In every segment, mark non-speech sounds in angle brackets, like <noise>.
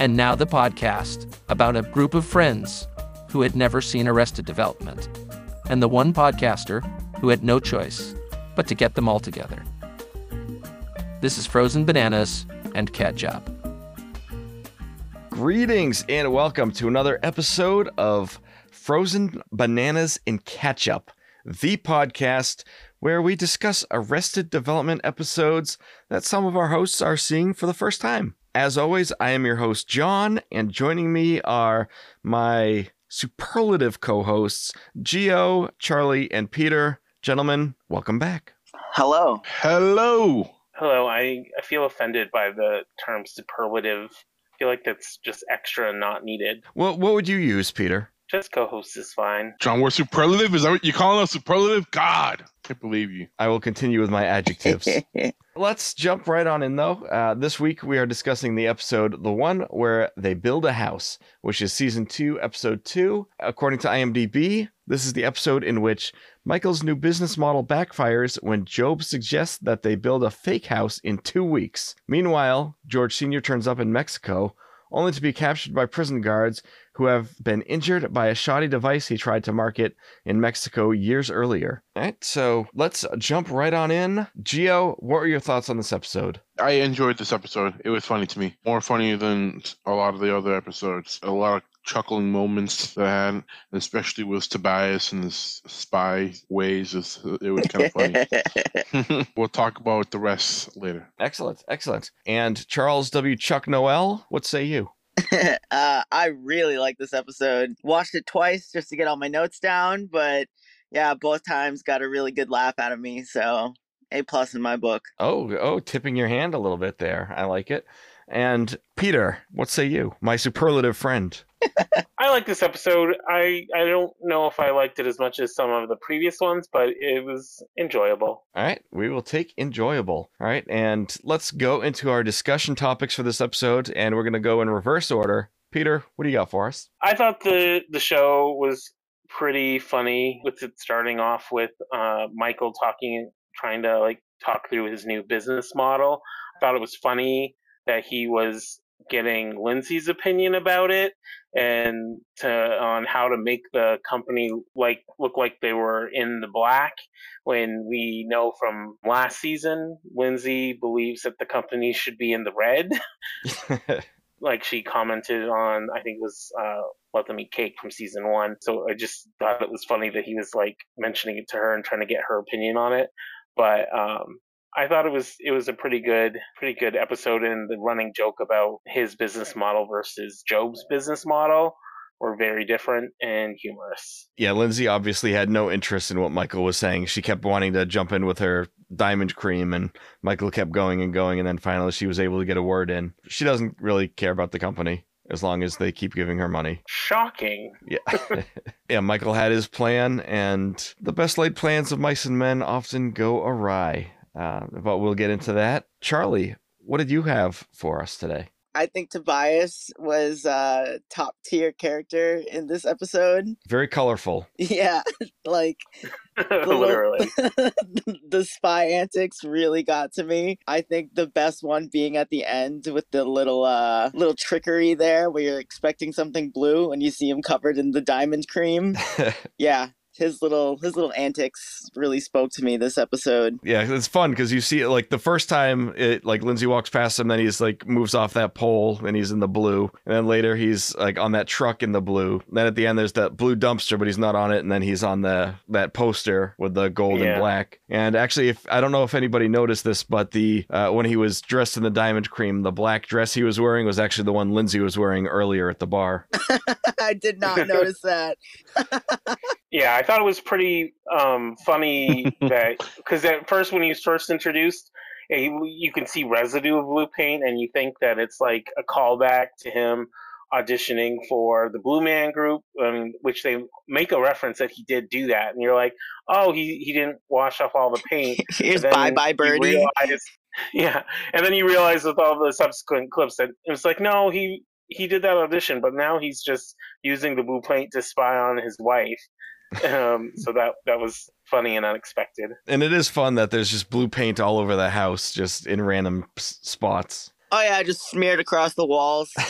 And now the podcast about a group of friends who had never seen Arrested Development, and the one podcaster who had no choice but to get them all together. This is Frozen Bananas and Catch-Up. Greetings and welcome to another episode of Frozen Bananas and Catch-Up, the podcast where we discuss Arrested Development episodes that some of our hosts are seeing for the first time. As always, I am your host, John, and joining me are my superlative co hosts, Geo, Charlie, and Peter. Gentlemen, welcome back. Hello. Hello. Hello, I, I feel offended by the term superlative. I feel like that's just extra not needed. Well, what would you use, Peter? Just co host is fine. John, we're superlative? Is that what you're calling us superlative? God, can't believe you. I will continue with my adjectives. <laughs> Let's jump right on in though. Uh, this week we are discussing the episode, the one where they build a house, which is season two, episode two. According to IMDb, this is the episode in which Michael's new business model backfires when GOB suggests that they build a fake house in two weeks. Meanwhile, George Sr. turns up in Mexico, only to be captured by prison guards who have been injured by a shoddy device he tried to market in Mexico years earlier. All right, so let's jump right on in. Geo, what are your thoughts on this episode? I enjoyed this episode. It was funny to me. More funny than a lot of the other episodes. A lot of chuckling moments that I had, especially with Tobias and his spy ways. It was kind of funny. <laughs> we'll talk about the rest later. Excellent, excellent. And Charles W. Chuck Noel, what say you? <laughs> uh, I really like this episode. Watched it twice just to get all my notes down, but yeah, both times got a really good laugh out of me. So a plus in my book. Oh, oh, tipping your hand a little bit there. I like it. And Peter, what say you, my superlative friend? <laughs> I like this episode. I I don't know if I liked it as much as some of the previous ones, but it was enjoyable. All right, we will take enjoyable. All right, and let's go into our discussion topics for this episode, and we're going to go in reverse order. Peter, what do you got for us? I thought the the show was pretty funny with it starting off with uh, Michael talking, trying to like talk through his new business model. I thought it was funny that he was getting Lindsay's opinion about it and to on how to make the company like look like they were in the black when we know from last season Lindsay believes that the company should be in the red. <laughs> <laughs> Like she commented on I think it was uh let them eat cake from season one. So I just thought it was funny that he was like mentioning it to her and trying to get her opinion on it. But um I thought it was it was a pretty good pretty good episode and the running joke about his business model versus GOB's business model were very different and humorous. Yeah, Lindsay obviously had no interest in what Michael was saying. She kept wanting to jump in with her diamond cream and Michael kept going and going and then finally she was able to get a word in. She doesn't really care about the company as long as they keep giving her money. Shocking. Yeah. <laughs> yeah, Michael had his plan and the best laid plans of mice and men often go awry. Uh, but we'll get into that. Charlie, what did you have for us today? I think Tobias was a top tier character in this episode. Very colorful. <laughs> Yeah, like <laughs> literally the, <laughs> the spy antics really got to me. I think the best one being at the end with the little uh little trickery there where you're expecting something blue and you see him covered in the diamond cream. yeah, his little his little antics really spoke to me this episode. Yeah, it's fun because you see it like the first time it like Lindsay walks past him, then he's like moves off that pole and he's in the blue, and then later he's like on that truck in the blue. Then at the end there's that blue dumpster, but he's not on it, and then he's on the that poster with the gold Yeah. and black. And actually, if I don't know if anybody noticed this, but the uh, when he was dressed in the diamond cream, the black dress he was wearing was actually the one Lindsay was wearing earlier at the bar. <laughs> I did not notice that. <laughs> Yeah, I thought it was pretty um, funny <laughs> that because at first when he was first introduced, yeah, you, can see residue of blue paint, and you think that it's like a callback to him auditioning for the Blue Man Group, um, which they make a reference that he did do that, and you're like, oh, he he didn't wash off all the paint. <laughs> Here's bye bye birdie. realize- <laughs> yeah, and then you realize with all the subsequent clips that it was like, no, he he did that audition, but now he's just using the blue paint to spy on his wife. Um, so that that was funny and unexpected. And it is fun that there's just blue paint all over the house, just in random s- spots. Oh yeah, just smeared across the walls. <laughs>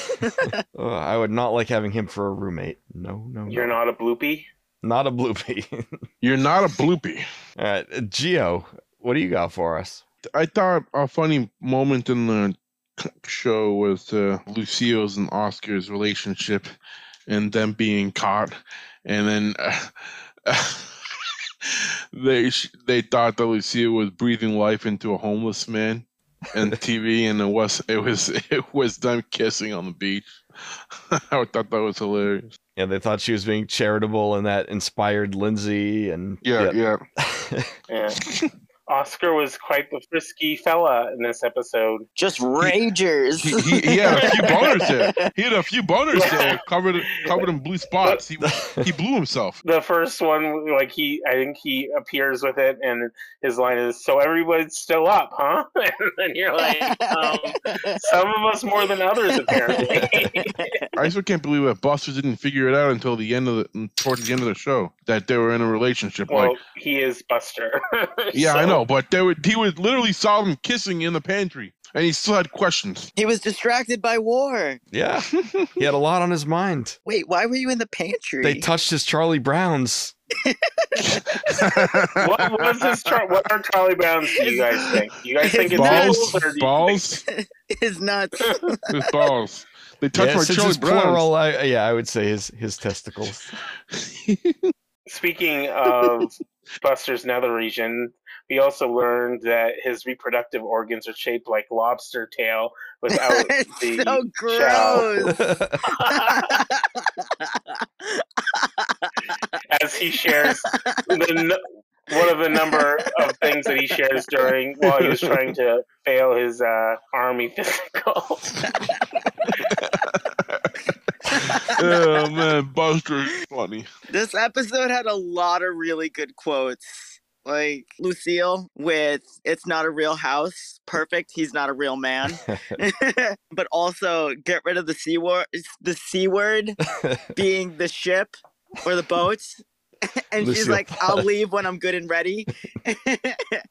Uh, I would not like having him for a roommate. No, no, no. You're not a bloopy. Not a bloopy. <laughs> You're not a bloopy. All right, uh, Geo, what do you got for us? I thought a funny moment in the show was uh, Lucille's and Oscar's relationship and them being caught, and then uh, <laughs> they they thought that Lucille was breathing life into a homeless man and <laughs> TV, and it was it was <laughs> it was them kissing on the beach. I thought that was hilarious. Yeah, they thought she was being charitable, and that inspired Lindsay. And Yeah, yeah. Yeah. Oscar was quite the frisky fella in this episode. just ragers. He, he, he had a few <laughs> boners there. He had a few boners there, covered covered in blue spots. He he blew himself. The first one, like he, I think he appears with it, and his line is, "So everybody's still up, huh?" <laughs> and then you're like, um, "Some of us more than others, apparently." I still can't believe that Buster didn't figure it out until the end of the towards the end of the show that they were in a relationship. well, like, he is Buster. <laughs> yeah, I So- know, but they were he was literally saw them kissing in the pantry, and he still had questions. he was distracted by war. yeah, <laughs> he had a lot on his mind. Wait, why were you in the pantry? They touched his Charlie Browns. <laughs> What was this? Char- what are Charlie Browns? Do you guys think? You guys think it's balls, balls, or think- balls, <laughs> His nuts. his balls. They touched yeah, my Charlie Browns. plural, I, yeah, I would say his his testicles. Speaking of Buster's nether region, we also learned that his reproductive organs are shaped like lobster tail without <laughs> it's the so shell. gross. <laughs> <laughs> as he shares the, one of the number of things that he shares during while he was trying to fail his uh, army physical. oh man, Buster funny. this episode had a lot of really good quotes. Like Lucille with "It's not a real house." Perfect. He's not a real man. <laughs> <laughs> but also get rid of the c word. The c word <laughs> being the ship or the boats. And she's Lucille like, "I'll leave when I'm good and ready."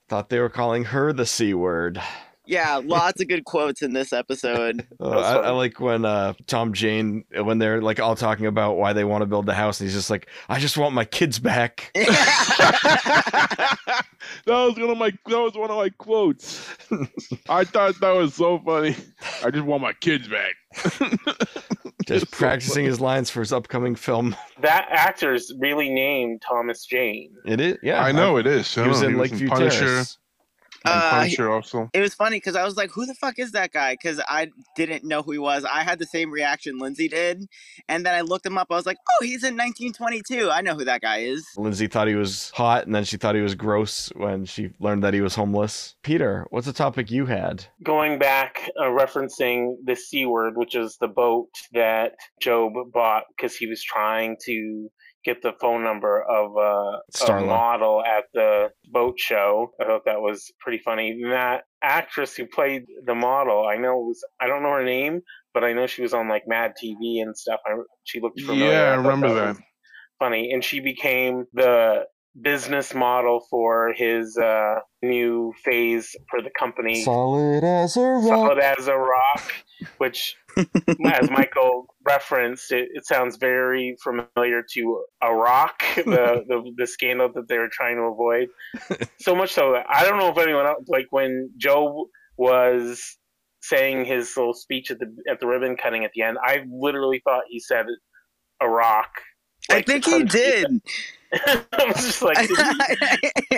Thought they were calling her the c word. Yeah, lots of good quotes in this episode. <laughs> Uh, I, I like when uh, Tom Jane when they're like all talking about why they want to build the house, and he's just like, "I just want my kids back." <laughs> <laughs> that was one of my that was one of my quotes. I thought that was so funny. I just want my kids back. Just practicing his lines for his upcoming film. that actor's really named Thomas Jane. It is, yeah. I know it is. He was I in know, Lakeview Punisher. Terrace. And Uh, Punisher also. It was funny because I was like, "Who the fuck is that guy?" Because I didn't know who he was. I had the same reaction Lindsay did, and then I looked him up. I was like, "Oh, he's in 1922. I know who that guy is." Lindsay thought he was hot, and then she thought he was gross when she learned that he was homeless. Peter, what's a topic you had? Going back, uh, referencing the C word, which is the boat that GOB bought because he was trying to get the phone number of uh, a model at the boat show. I thought that was pretty funny. And that actress who played the model, I know it was, I don't know her name, but I know she was on like Mad TV and stuff. I, she looked familiar. Yeah, I thought remember was that. funny and she became the business model for his uh, new phase for the company Solid as a rock. solid as a rock which <laughs> as michael referenced it, it sounds very familiar to a rock the, <laughs> the the scandal that they were trying to avoid so much so that i don't know if anyone else like when joe was saying his little speech at the at the ribbon cutting at the end i literally thought he said a rock I think he did. <laughs> I was just like, did he- I'm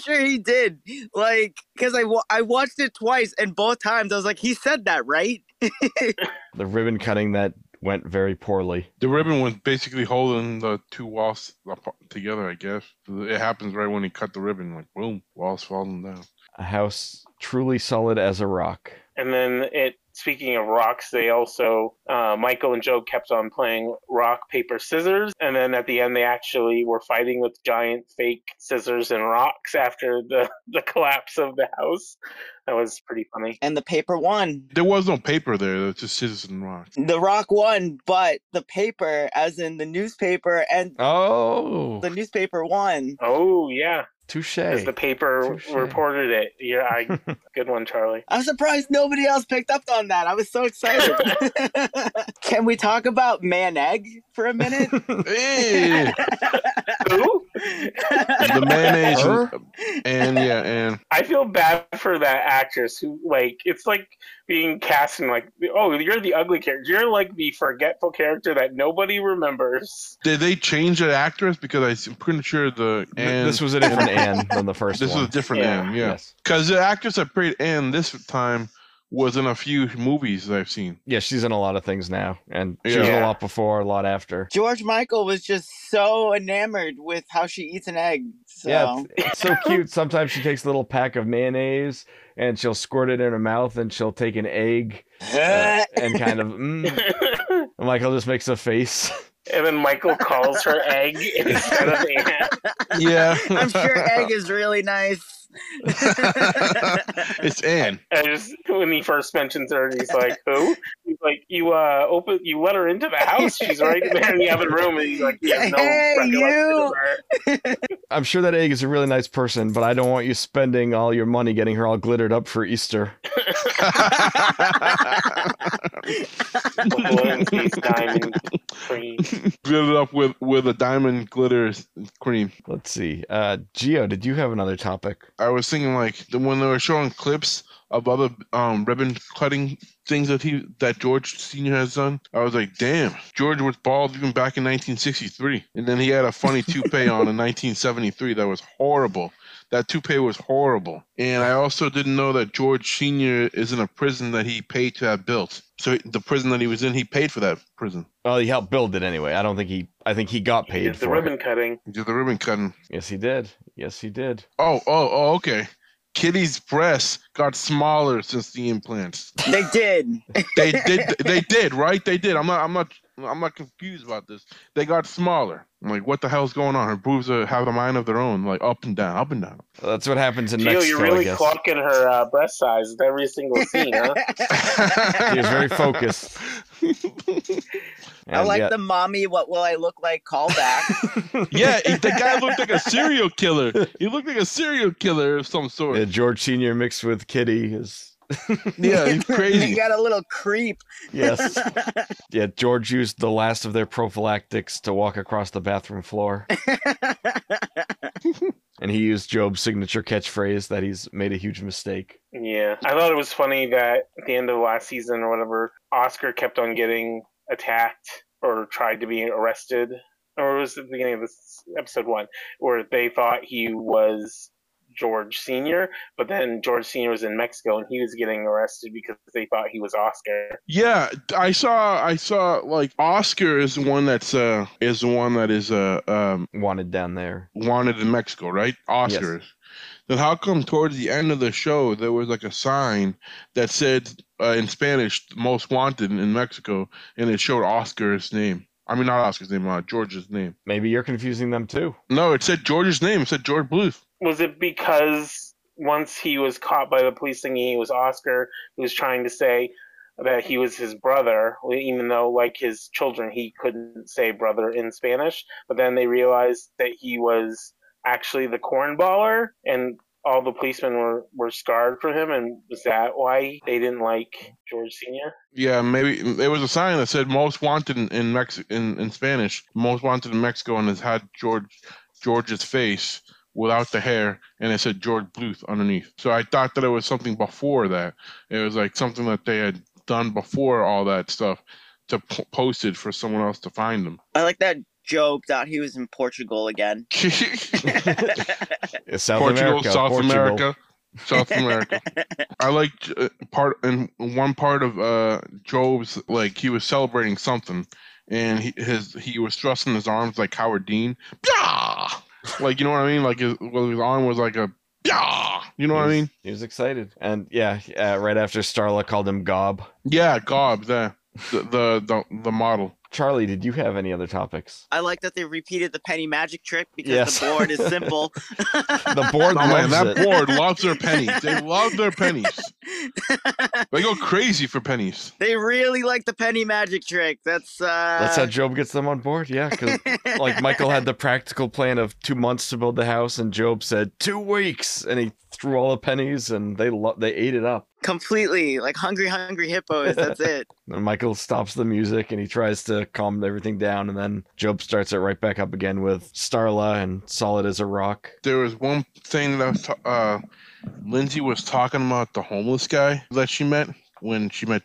pretty sure he did. Like, because I, wa- I watched it twice, and both times I was like, he said that, right? <laughs> The ribbon cutting that went very poorly. The ribbon was basically holding the two walls together. I guess it happens right when he cut the ribbon. Like boom, walls falling down. A house truly solid as a rock. and then it. Speaking of rocks, they also uh, Michael and Joe kept on playing rock paper scissors, and then at the end they actually were fighting with giant fake scissors and rocks after the <laughs> the collapse of the house. That was pretty funny. And the paper won. There was no paper there. There was just scissors and rocks. The rock won, but the paper, as in the newspaper, and Oh, the newspaper won. Oh yeah, touche. as the paper Touche. reported it. Yeah, I <laughs> Good one, Charlie. I'm surprised nobody else picked up on that. I was so excited. <laughs> Can we talk about Mayonegg for a minute? Hey, <laughs> Who? the mayonnaise Her? and, and yeah, and I feel bad for that actress who, like, it's like being cast in, like, oh, you're the ugly character. You're like the forgetful character that nobody remembers. did they change the actress? Because I'm pretty sure the Th- and this was a different Anne than the first this one. was a different Yeah. Anne, yeah. Yes. Because the actress that played Anne this time was in a few movies that I've seen. Yeah, she's in a lot of things now, and she was a lot before, a lot after. George Michael was just so enamored with how she eats an egg. So. Yeah, it's, it's so cute. Sometimes she takes a little pack of mayonnaise and she'll squirt it in her mouth, and she'll take an egg uh, and kind of. Mm, and <laughs> and Michael just makes a face. And then Michael calls her egg instead of <laughs> Anne. Yeah, I'm sure egg <laughs> is really nice. <laughs> it's Anne. And just when he first mentions her, he's like, "Who?" He's like, "You uh, open, you let her into the house. She's right there in the other room." And he's like, "He has no Hey, recollection of her." I'm sure that egg is a really nice person, but I don't want you spending all your money getting her all glittered up for Easter. <laughs> Balloon piece diamond cream. Filled it up with with a diamond glitter cream. Let's see. Uh, Gio, did you have another topic? I was thinking like the- when they were showing clips of other um, ribbon cutting things that he that George Senior has done. I was like, damn, George was bald even back in 1963, and then he had a funny toupee on in 1973 that was horrible. That toupee was horrible, and I also didn't know that George Senior is in a prison that he paid to have built. So the prison that he was in, he paid for that prison. Well, he helped build it anyway. I don't think he. I think he got He paid did the for ribbon it. cutting. He did the ribbon cutting. Yes, he did. Yes, he did. Oh, oh, oh, okay. Kitty's breasts got smaller since the implants. They did. They did. They did. Right? They did. I'm not. I'm not. I'm not confused about this. They got smaller. I'm like, what the hell's going on? Her boobs are, have a mind of their own, like up and down, up and down. That's what happens in Gio, Mexico. you're I really guess. clocking her uh, breast size with every single scene, huh? <laughs> <laughs> He was very focused. I like yeah, the mommy, what will I look like callback. <laughs> yeah, the guy looked like a serial killer. He looked like a serial killer of some sort. yeah, George Senior mixed with Kitty is Yeah, <laughs> he's you crazy. got a little creep. yes. <laughs> Yeah, George used the last of their prophylactics to walk across the bathroom floor, <laughs> and he used GOB's signature catchphrase that he's made a huge mistake. Yeah, I thought it was funny that at the end of last season or whatever, Oscar kept on getting attacked or tried to be arrested, or it was at the beginning of this episode one, where they thought he was George Senior, but then George Senior was in Mexico and he was getting arrested because they thought he was Oscar. Yeah, I saw. I saw like Oscar is the one that's uh is the one that is uh um Wanted down there. wanted in Mexico, right? Oscars. Then how come towards the end of the show there was like a sign that said uh, in Spanish "Most Wanted" in Mexico, and it showed Oscar's name. I mean, not Oscar's name, uh, George's name. Maybe you're confusing them too. No, it said George's name. It said George Bluth. Was it because once he was caught by the police thinking he was Oscar, he was trying to say that he was his brother, even though, like his children, he couldn't say brother in Spanish. But then they realized that he was actually the cornballer, and all the policemen were, were scarred for him. And was that why they didn't like George Sr.? Yeah, maybe there was a sign that said "Most Wanted" in in, Mex- in, in Spanish. Most Wanted in Mexico, and it had George George's face without the hair, and it said George Bluth underneath. So I thought that it was something before that. It was like something that they had done before all that stuff to p- post it for someone else to find them. I like that joke thought he was in Portugal again. <laughs> <laughs> Yeah, South Portugal, America, South Portugal. America, South <laughs> America. I like uh, part in one part of uh GOB's like he was celebrating something, and he, his he was thrusting his arms like Howard Dean, yeah, like you know what I mean, like his, well, his arm was like a yeah, you know what I mean? He was excited, and yeah, uh, right after Starla called him Gob. Yeah, Gob, the the the the, the model. Charlie, did you have any other topics? I like that they repeated the penny magic trick because Yes. the board is simple. <laughs> The <laughs> board Oh man, that it. board loves their pennies. They love their pennies. <laughs> They go crazy for pennies. they really like the penny magic trick. That's uh That's how GOB gets them on board. Yeah, because like Michael had the practical plan of two months to build the house, and GOB said two weeks, and he threw all the pennies, and they lo- they ate it up. Completely like hungry hungry hippos. That's <laughs> it. And Michael stops the music, and he tries to calm everything down, and then GOB starts it right back up again with Starla and solid as a rock. There was one thing that I was ta- uh, Lindsay was talking about the homeless guy that she met when she met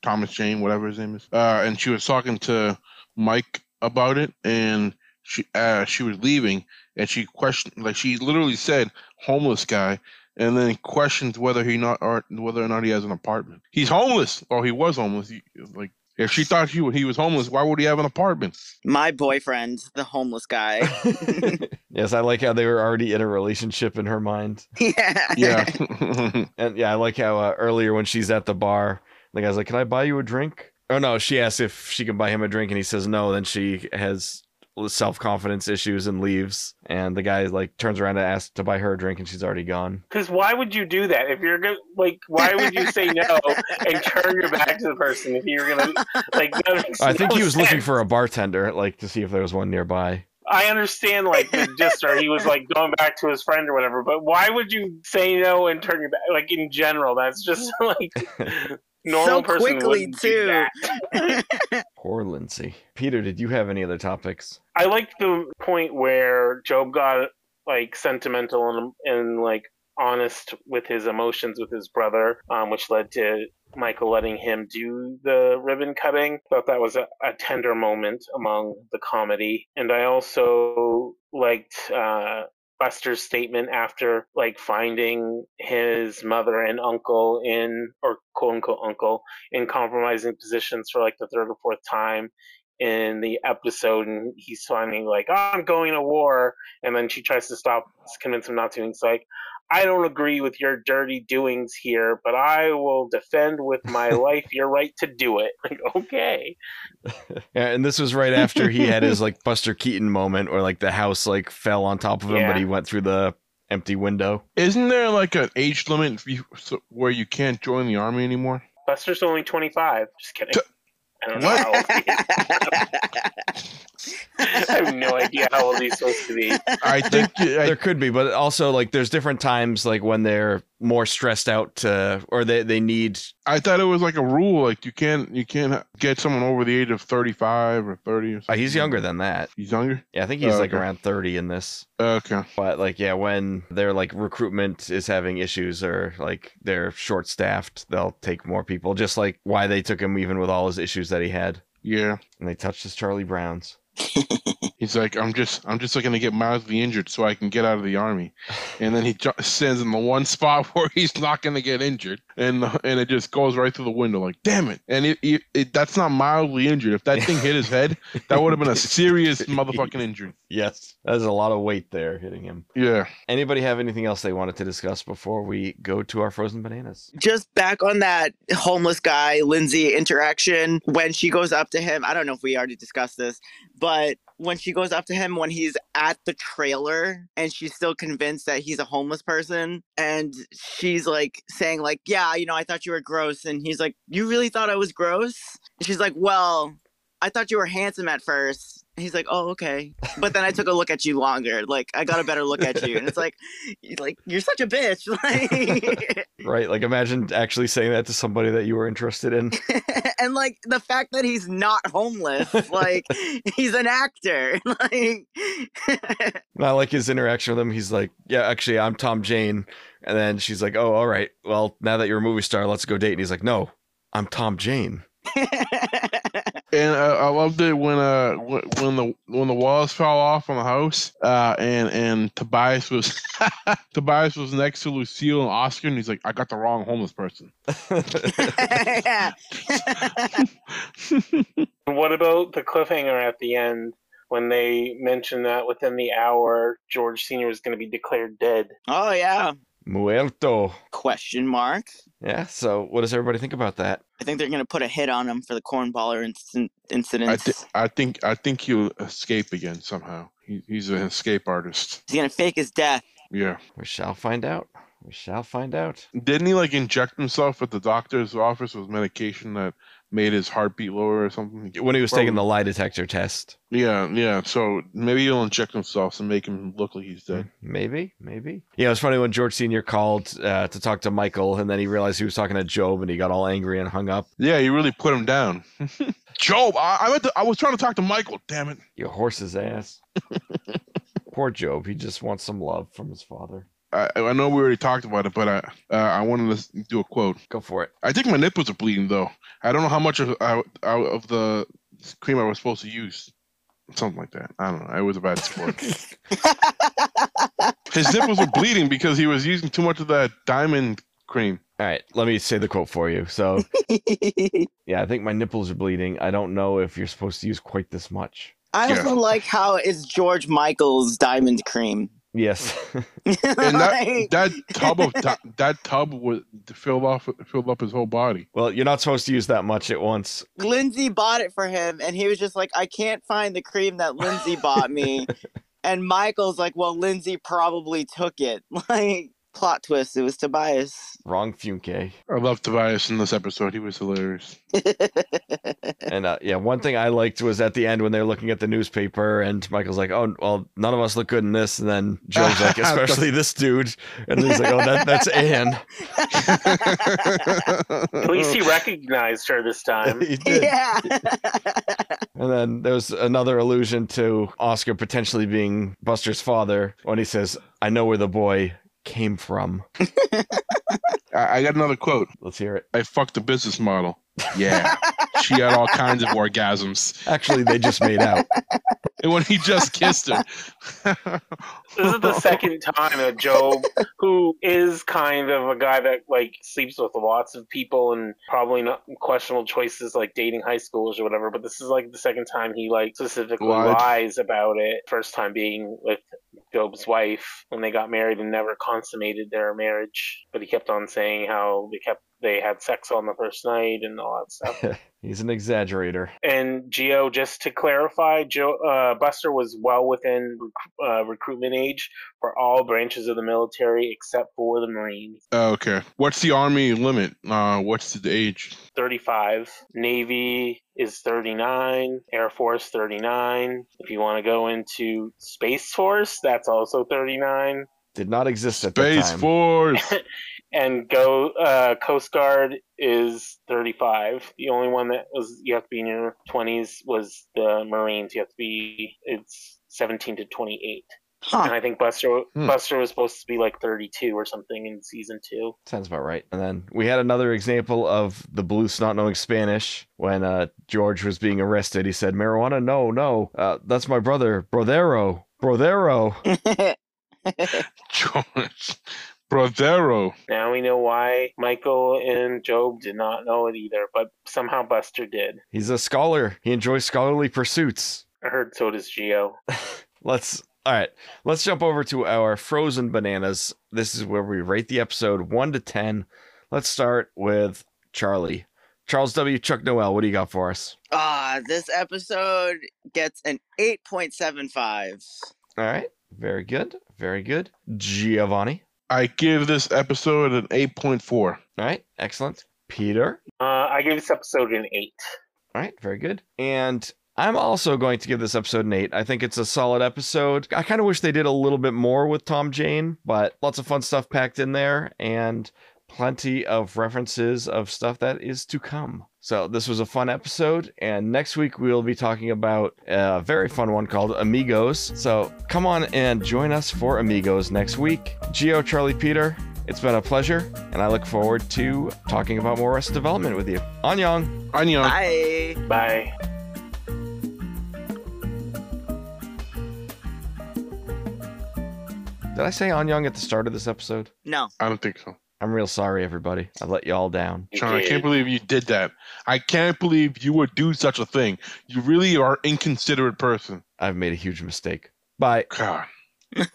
Thomas Jane, whatever his name is, uh, and she was talking to Mike about it, and she uh, she was leaving, and she questioned, like she literally said, "homeless guy." And then questions whether he not or whether or not he has an apartment. He's homeless, or he was homeless. He, like if she thought he he was homeless, why would he have an apartment? My boyfriend, the homeless guy. <laughs> yes, I like how they were already in a relationship in her mind. yeah. Yeah, <laughs> <laughs> And yeah, I like how uh, earlier when she's at the bar, the guy's like, "Can I buy you a drink?" Oh no, she asks if she can buy him a drink, and he says no. Then she has self confidence issues and leaves. And the guy like turns around to ask to buy her a drink, and she's already gone. Because why would you do that if you're gonna like? Why would you say no <laughs> and turn your back to the person if you're gonna like? I think no he was looking for a bartender, like to see if there was one nearby. I understand like the <laughs> gist, or he was like going back to his friend or whatever. But why would you say no and turn your back? Like in general, that's just <laughs> like normal So person quickly, too. <laughs> Poor Lindsay. Peter, did you have any other topics? I liked the point where GOB got like sentimental and and like honest with his emotions with his brother, um, which led to Michael letting him do the ribbon cutting. Thought that was a, a tender moment among the comedy, and I also liked. Uh, Buster's statement after like finding his mother and uncle in or quote unquote uncle in compromising positions for like the third or fourth time in the episode and he's finally like oh, i'm going to war and then she tries to stop convince him not to and he's like i don't agree with your dirty doings here but i will defend with my <laughs> life your right to do it like <laughs> okay <laughs> Yeah, and this was right after he had his like Buster Keaton moment where like the house like fell on top of him, Yeah. but he went through the empty window. Isn't there like an age limit if you- so- where you can't join the army anymore? buster's only 25 just kidding T- i don't know how old he is. i have no idea how old he's supposed to be I think I, there could be, but also like there's different times like when they're more stressed out to or they they need I thought it was like a rule, like you can't you can't get someone over the age of thirty five or thirty. Or uh, he's younger than that. He's younger. Yeah, I think he's Oh, like okay. around 30 in this. Okay. But like yeah, when their like recruitment is having issues or like they're short staffed, they'll take more people. Just like why they took him even with all his issues that he had. Yeah. And they touched his Charlie Browns. <laughs> He's like, I'm just I'm just looking to get mildly injured so I can get out of the army, and then he stands in the one spot <laughs> where he's not going to get injured, and and it just goes right through the window. Like, damn it! And it, it, it that's not mildly injured. If that thing hit his head, that would have been a serious <laughs> motherfucking injury. Yes. There's a lot of weight there hitting him. Yeah. Anybody have anything else they wanted to discuss before we go to our frozen bananas? Just back on that homeless guy, Lindsay interaction, when she goes up to him, I don't know if we already discussed this, but when she goes up to him when he's at the trailer and she's still convinced that he's a homeless person and she's like saying like yeah you know i thought you were gross. And he's like you really thought i was gross? And she's like well i thought you were handsome at first. And he's like oh okay. But then i took a look at you longer. Like i got a better look at you. And it's like like you're such a bitch. <laughs> Like Right? Like imagine actually saying that to somebody that you were interested in. <laughs> and like the fact that he's not homeless like <laughs> he's an actor. Like Not like his interaction with him. He's like, "Yeah, actually, I'm Tom Jane," and then she's like, "Oh, all right. Well, now that you're a movie star, let's go date." And he's like, "No, I'm Tom Jane." <laughs> And uh, I loved it when uh when the when the walls fell off on the house uh and and Tobias was <laughs> Tobias was next to Lucille and Oscar and he's like I got the wrong homeless person. yeah. <laughs> What about the cliffhanger at the end when they mentioned that within the hour George Senior was going to be declared dead? oh yeah Muerto. question mark Yeah. So, what does everybody think about that? I think they're gonna put a hit on him for the cornballer incident I, incidents. I think I think he'll escape again somehow. He, he's an escape artist. He's gonna fake his death. Yeah. We shall find out. We shall find out. Didn't he like inject himself at the doctor's office with medication that made his heartbeat lower or something? When he was taking the lie detector test. Yeah, yeah. So maybe he'll inject himself and make him look like he's dead. Maybe, maybe. Yeah, it was funny when George Senior called uh, to talk to Michael, and then he realized he was talking to GOB, and he got all angry and hung up. Yeah, he really put him down. <laughs> GOB, I, I, to, I was trying to talk to Michael. Damn it. Your horse's ass. <laughs> Poor GOB. He just wants some love from his father. I, I know we already talked about it, but I uh, I wanted to do a quote. Go for it. I think my nipples are bleeding though. I don't know how much of out of the cream I was supposed to use. Something like that. I don't know. It was a bad sport. <laughs> His nipples were bleeding because he was using too much of that diamond cream. All right, let me say the quote for you. So, <laughs> yeah, I think my nipples are bleeding. I don't know if you're supposed to use quite this much. I Yeah. also like how it's George Michael's diamond cream. Yes. <laughs> And that that tub of that tub was filled off filled up his whole body. well, you're not supposed to use that much at once. Lindsay bought it for him, and he was just like, "I can't find the cream that Lindsay bought me." <laughs> and Michael's like, "Well, Lindsay probably took it." <laughs> Like plot twist, it was Tobias. Wrong Funke. I love Tobias in this episode. He was hilarious. <laughs> And uh, yeah, one thing I liked was at the end when they were looking at the newspaper, and Michael's like, "Oh, well, none of us look good in this." And then Joe's like, <laughs> "Especially this dude," and he's like, "Oh, that, that's Anne." <laughs> At least he recognized her this time. he did. yeah. And then there's another allusion to Oscar potentially being Buster's father when he says, "I know where the boy came from." <laughs> I, I got another quote. Let's hear it. I fucked the business model. Yeah. she had all kinds of orgasms. Actually, they just made out. And when he just kissed her. This is the second time that GOB, who is kind of a guy that like sleeps with lots of people and probably not questionable choices like dating high schoolers or whatever, but this is like the second time he like specifically Lied. lies about it. First time being with GOB's wife when they got married and never consummated their marriage, but he kept on saying how they kept they had sex on the first night and all that stuff. <laughs> He's an exaggerator. And Geo, just to clarify, Joe uh, Buster was well within rec- uh, recruitment age for all branches of the military except for the Marines. okay. What's the army limit? Uh, what's the age? 35. Navy is 39. Air Force 39. If you want to go into Space Force, that's also 39. Did not exist at that Space time. Force. <laughs> And go uh, Coast Guard is 35. The only one that was you have to be in your 20s was the Marines. You have to be it's 17 to 28. And I think Buster Hmm. Buster was supposed to be like 32 or something in season two. Sounds about right. And then we had another example of the Bluths not knowing Spanish when uh, George was being arrested. He said, "Marijuana? No, no. Uh, that's my brother, Brodero, Brodero." <laughs> <laughs> George. Brodero. Now we know why Michael and GOB did not know it either, but somehow Buster did. He's a scholar. He enjoys scholarly pursuits. I heard so does Geo. <laughs> Let's all right. Let's jump over to our frozen bananas. This is where we rate the episode one to ten. Let's start with Charlie. Charles W. Chuck Noel, what do you got for us? Ah, this episode gets an 8.75. All right. Very good. Very good. Giovanni. I give this episode an 8.4. All right. Excellent. Peter. Uh, I give this episode an eight. All right, very good. And I'm also going to give this episode an eight. I think it's a solid episode. I kind of wish they did a little bit more with Tom Jane, but lots of fun stuff packed in there and plenty of references of stuff that is to come. So this was a fun episode, and next week we'll be talking about a very fun one called Amigos. So come on and join us for Amigos next week. Geo, Charlie, Peter, it's been a pleasure, and I look forward to talking about more Arrested Development with you. Annyeong! Onion. Bye. Bye. Did I say Anyang at the start of this episode? No. I don't think so. I'm real sorry, everybody. I let you all down. You Sean, I can't believe you did that. I can't believe you would do such a thing. You really are an inconsiderate person. I've made a huge mistake. Bye. God. <laughs>